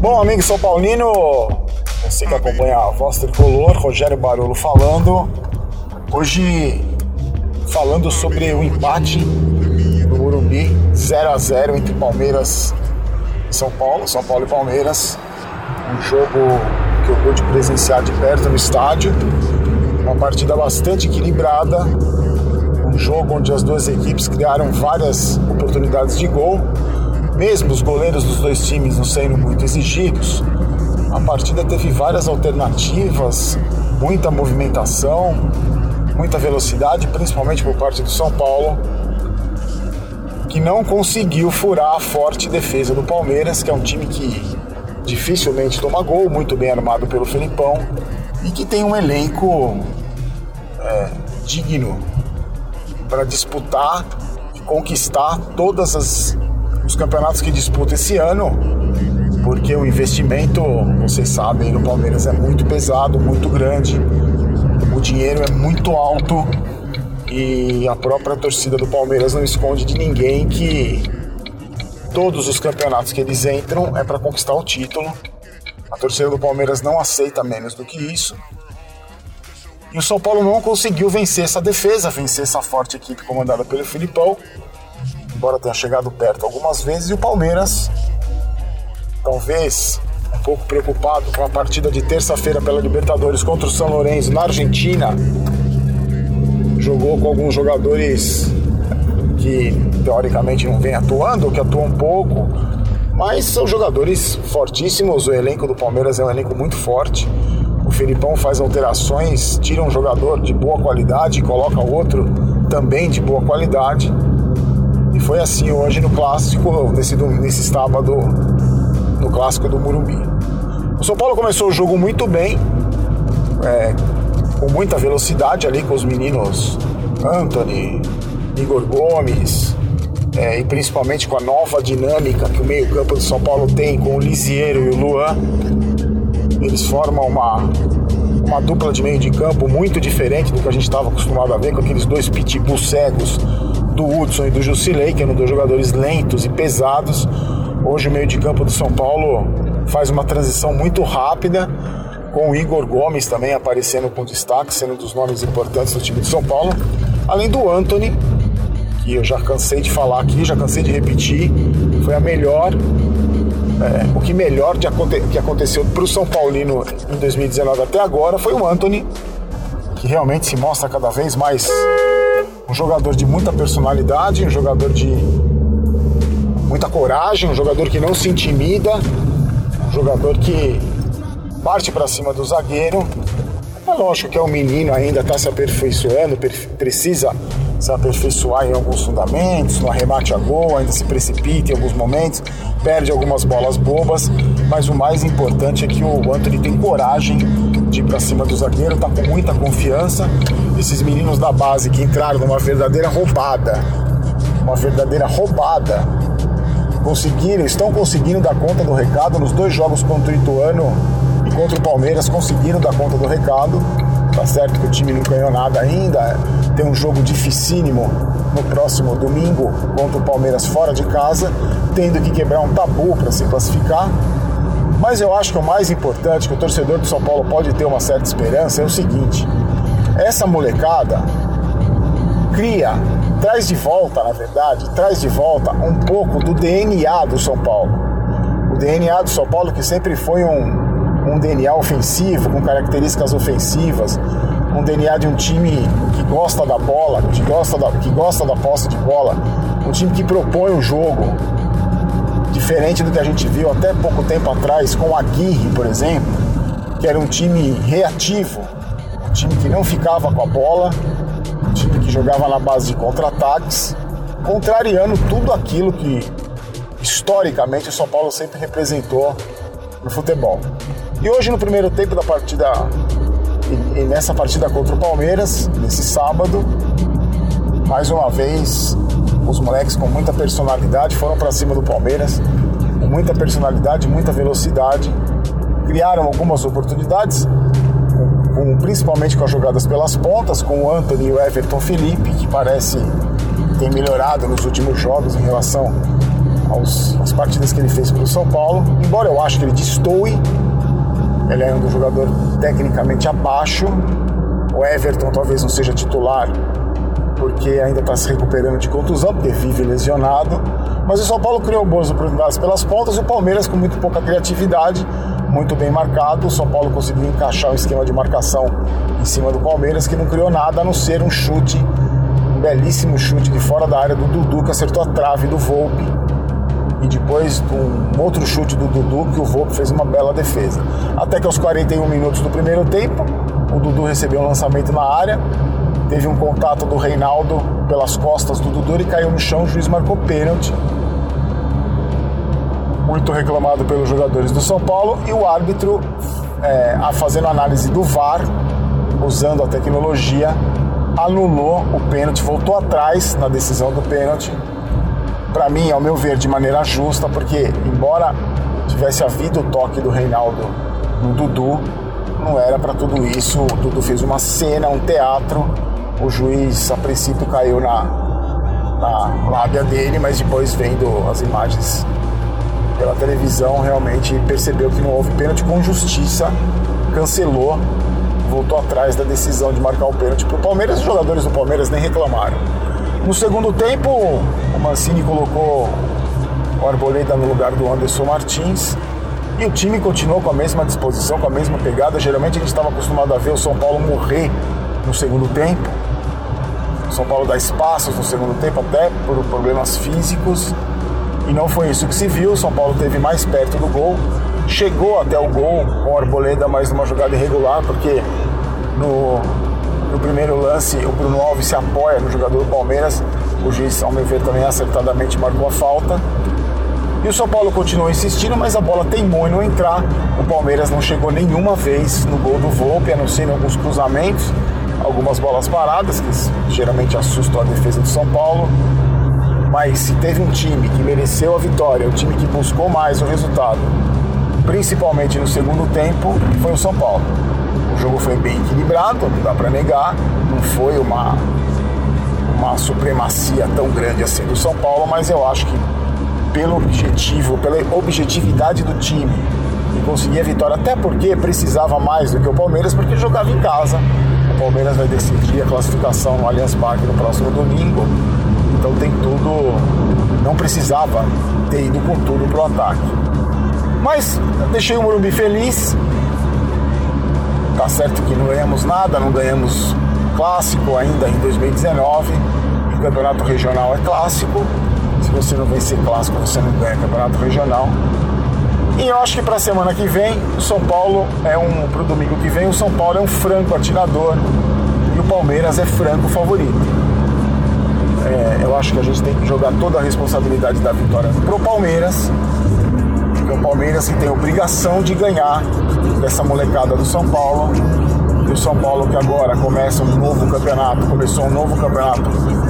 Bom, amigo São Paulino, você que acompanha a voz tricolor, Rogério Barolo falando. Hoje falando sobre o empate no Morumbi 0 a 0 entre Palmeiras e São Paulo, São Paulo e Palmeiras. Um jogo que eu pude presenciar de perto no estádio. Uma partida bastante equilibrada, um jogo onde as duas equipes criaram várias oportunidades de gol, mesmo os goleiros dos dois times não sendo muito exigidos. A partida teve várias alternativas, muita movimentação, muita velocidade, principalmente por parte do São Paulo, que não conseguiu furar a forte defesa do Palmeiras, que é um time que dificilmente toma gol, muito bem armado pelo Felipão e que tem um elenco é, digno para disputar e conquistar todos os campeonatos que disputa esse ano, porque o investimento, vocês sabem, no Palmeiras é muito pesado, muito grande, o dinheiro é muito alto e a própria torcida do Palmeiras não esconde de ninguém que todos os campeonatos que eles entram é para conquistar o título. A torcida do Palmeiras não aceita menos do que isso. E o São Paulo não conseguiu vencer essa defesa, vencer essa forte equipe comandada pelo Filipão, embora tenha chegado perto algumas vezes. E o Palmeiras, talvez um pouco preocupado com a partida de terça-feira pela Libertadores contra o São Lourenço na Argentina, jogou com alguns jogadores que teoricamente não vem atuando, que atuam pouco, mas são jogadores fortíssimos. O elenco do Palmeiras é um elenco muito forte. O Felipão faz alterações, tira um jogador de boa qualidade e coloca outro também de boa qualidade. E foi assim hoje no clássico, nesse, nesse sábado, no clássico do Murumbi. O São Paulo começou o jogo muito bem, é, com muita velocidade ali com os meninos Anthony, Igor Gomes, é, e principalmente com a nova dinâmica que o meio-campo do São Paulo tem com o Lisiero e o Luan eles formam uma, uma dupla de meio de campo muito diferente do que a gente estava acostumado a ver com aqueles dois pitbulls cegos do Hudson e do Jusilei, que eram dois jogadores lentos e pesados. Hoje o meio de campo do São Paulo faz uma transição muito rápida, com o Igor Gomes também aparecendo com destaque, sendo um dos nomes importantes do time de São Paulo, além do Anthony, que eu já cansei de falar aqui, já cansei de repetir, foi a melhor é, o que melhor de que aconteceu para o São Paulino em 2019 até agora foi o Anthony, que realmente se mostra cada vez mais um jogador de muita personalidade, um jogador de muita coragem, um jogador que não se intimida, um jogador que parte para cima do zagueiro. É lógico que é um menino ainda, está se aperfeiçoando, precisa se aperfeiçoar em alguns fundamentos, no arremate a gol, ainda se precipita em alguns momentos, perde algumas bolas bobas, mas o mais importante é que o Anthony tem coragem de ir para cima do zagueiro, tá com muita confiança. Esses meninos da base que entraram numa verdadeira roubada, uma verdadeira roubada, conseguiram, estão conseguindo dar conta do recado nos dois jogos contra o Ituano e contra o Palmeiras, conseguiram dar conta do recado Tá certo que o time não ganhou nada ainda, tem um jogo dificílimo no próximo domingo contra o Palmeiras fora de casa, tendo que quebrar um tabu para se classificar. Mas eu acho que o mais importante, que o torcedor do São Paulo pode ter uma certa esperança, é o seguinte: essa molecada cria, traz de volta, na verdade, traz de volta um pouco do DNA do São Paulo. O DNA do São Paulo que sempre foi um, um DNA ofensivo, com características ofensivas, um DNA de um time que gosta da bola, que gosta da, que gosta da posse de bola, um time que propõe o jogo, diferente do que a gente viu até pouco tempo atrás com o Aguirre, por exemplo, que era um time reativo, um time que não ficava com a bola, um time que jogava na base de contra-ataques, contrariando tudo aquilo que historicamente o São Paulo sempre representou no futebol. E hoje no primeiro tempo da partida e, e nessa partida contra o Palmeiras, nesse sábado, mais uma vez os moleques com muita personalidade foram para cima do Palmeiras, com muita personalidade, muita velocidade, criaram algumas oportunidades, com, com, principalmente com as jogadas pelas pontas, com o Anthony e o Everton Felipe, que parece ter melhorado nos últimos jogos em relação aos, às partidas que ele fez pelo São Paulo. Embora eu acho que ele destoe, ele é um jogador tecnicamente abaixo. O Everton talvez não seja titular porque ainda está se recuperando de contusão, porque vive lesionado. Mas o São Paulo criou boas oportunidades pelas pontas e o Palmeiras, com muito pouca criatividade, muito bem marcado. O São Paulo conseguiu encaixar um esquema de marcação em cima do Palmeiras que não criou nada a não ser um chute, um belíssimo chute de fora da área do Dudu que acertou a trave do Volpe. E depois um outro chute do Dudu que o Volpe fez uma bela defesa. Até que aos 41 minutos do primeiro tempo, o Dudu recebeu um lançamento na área, teve um contato do Reinaldo pelas costas do Dudu e caiu no chão, o juiz marcou pênalti muito reclamado pelos jogadores do São Paulo, e o árbitro, é, fazendo análise do VAR, usando a tecnologia, anulou o pênalti, voltou atrás na decisão do pênalti. Para mim, ao meu ver, de maneira justa, porque embora tivesse havido o toque do Reinaldo no Dudu, não era para tudo isso. O Dudu fez uma cena, um teatro. O juiz, a princípio, caiu na, na lábia dele, mas depois, vendo as imagens pela televisão, realmente percebeu que não houve pênalti com justiça, cancelou, voltou atrás da decisão de marcar o pênalti para o Palmeiras. Os jogadores do Palmeiras nem reclamaram. No segundo tempo, o Mancini colocou o Arboleda no lugar do Anderson Martins. E o time continuou com a mesma disposição, com a mesma pegada. Geralmente a gente estava acostumado a ver o São Paulo morrer no segundo tempo. O São Paulo dá espaços no segundo tempo, até por problemas físicos. E não foi isso que se viu. São Paulo teve mais perto do gol, chegou até o gol com o Arboleda, mas numa jogada irregular, porque no, no primeiro lance o Bruno Alves se apoia no jogador do Palmeiras. O juiz, ao meu ver, também acertadamente marcou a falta. E o São Paulo continuou insistindo, mas a bola teimou em não entrar. O Palmeiras não chegou nenhuma vez no gol do Volpe, a não ser em alguns cruzamentos, algumas bolas paradas, que geralmente assustam a defesa do São Paulo. Mas se teve um time que mereceu a vitória, o time que buscou mais o resultado, principalmente no segundo tempo, foi o São Paulo. Jogo foi bem equilibrado, não dá para negar, não foi uma, uma supremacia tão grande assim do São Paulo, mas eu acho que pelo objetivo, pela objetividade do time e conseguir a vitória, até porque precisava mais do que o Palmeiras, porque jogava em casa. O Palmeiras vai decidir a classificação no Allianz Parque no próximo domingo então tem tudo. Não precisava ter ido com tudo pro ataque. Mas deixei o Morumbi feliz. Tá certo que não ganhamos nada, não ganhamos clássico ainda em 2019. O campeonato regional é clássico. Se você não vencer clássico, você não ganha campeonato regional. E eu acho que para a semana que vem, o São Paulo é um. Para o domingo que vem, o São Paulo é um franco atirador e o Palmeiras é franco favorito é, eu acho que a gente tem que jogar toda a responsabilidade da vitória pro Palmeiras, o Palmeiras que tem obrigação de ganhar dessa molecada do São Paulo. E o São Paulo que agora começa um novo campeonato, começou um novo campeonato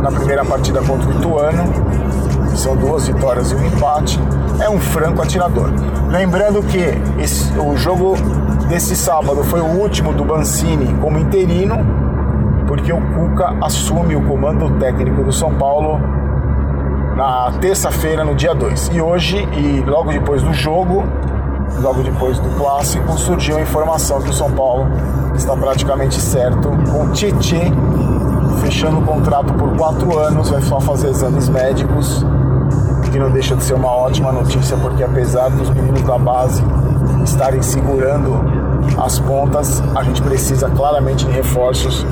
na primeira partida contra o Ituano, são duas vitórias e um empate, é um franco atirador. Lembrando que esse, o jogo desse sábado foi o último do Bancini como interino, porque o Cuca assume o comando técnico do São Paulo na terça-feira, no dia 2. E hoje, e logo depois do jogo, logo depois do clássico, surgiu a informação que o São Paulo está praticamente certo com Tietê fechando o contrato por quatro anos, vai só fazer exames médicos, que não deixa de ser uma ótima notícia, porque apesar dos meninos da base estarem segurando as pontas, a gente precisa claramente de reforços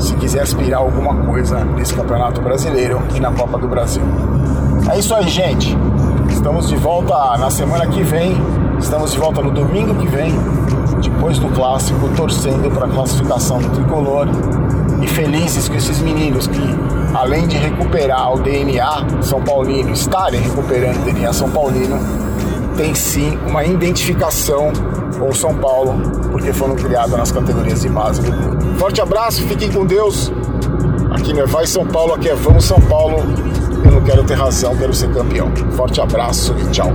se quiser aspirar alguma coisa nesse Campeonato Brasileiro e na Copa do Brasil. É isso aí, gente. Estamos de volta na semana que vem. Estamos de volta no domingo que vem, depois do clássico, torcendo para a classificação do tricolor e felizes com esses meninos que, além de recuperar o DNA São Paulino, estarem recuperando o DNA São Paulino, tem sim uma identificação com o São Paulo, porque foram criados nas categorias de base do clube. Forte abraço, fiquem com Deus. Aqui não é Vai São Paulo, aqui é Vamos São Paulo. Eu não quero ter razão, quero ser campeão. Forte abraço e tchau.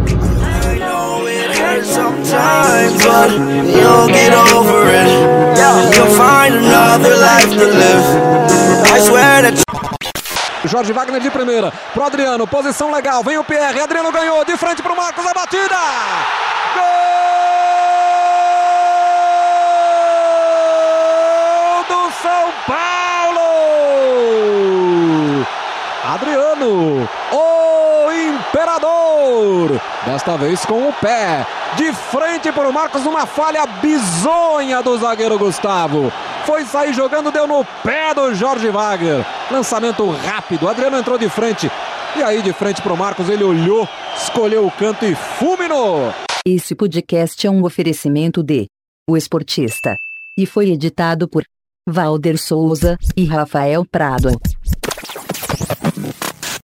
sometimes, but you'll get over it. You'll find another life to live. I swear that. Jorge Wagner de primeira. Pro Adriano, posição legal. Vem o PR. Adriano ganhou. De frente pro Marcos. A batida. Gol do São Paulo. Adriano. O Imperador. Desta vez com o pé. De frente para o Marcos. Uma falha bizonha do zagueiro Gustavo foi sair jogando, deu no pé do Jorge Wagner. Lançamento rápido, Adriano entrou de frente. E aí, de frente para o Marcos, ele olhou, escolheu o canto e fulminou. Esse podcast é um oferecimento de O Esportista. E foi editado por Valder Souza e Rafael Prado.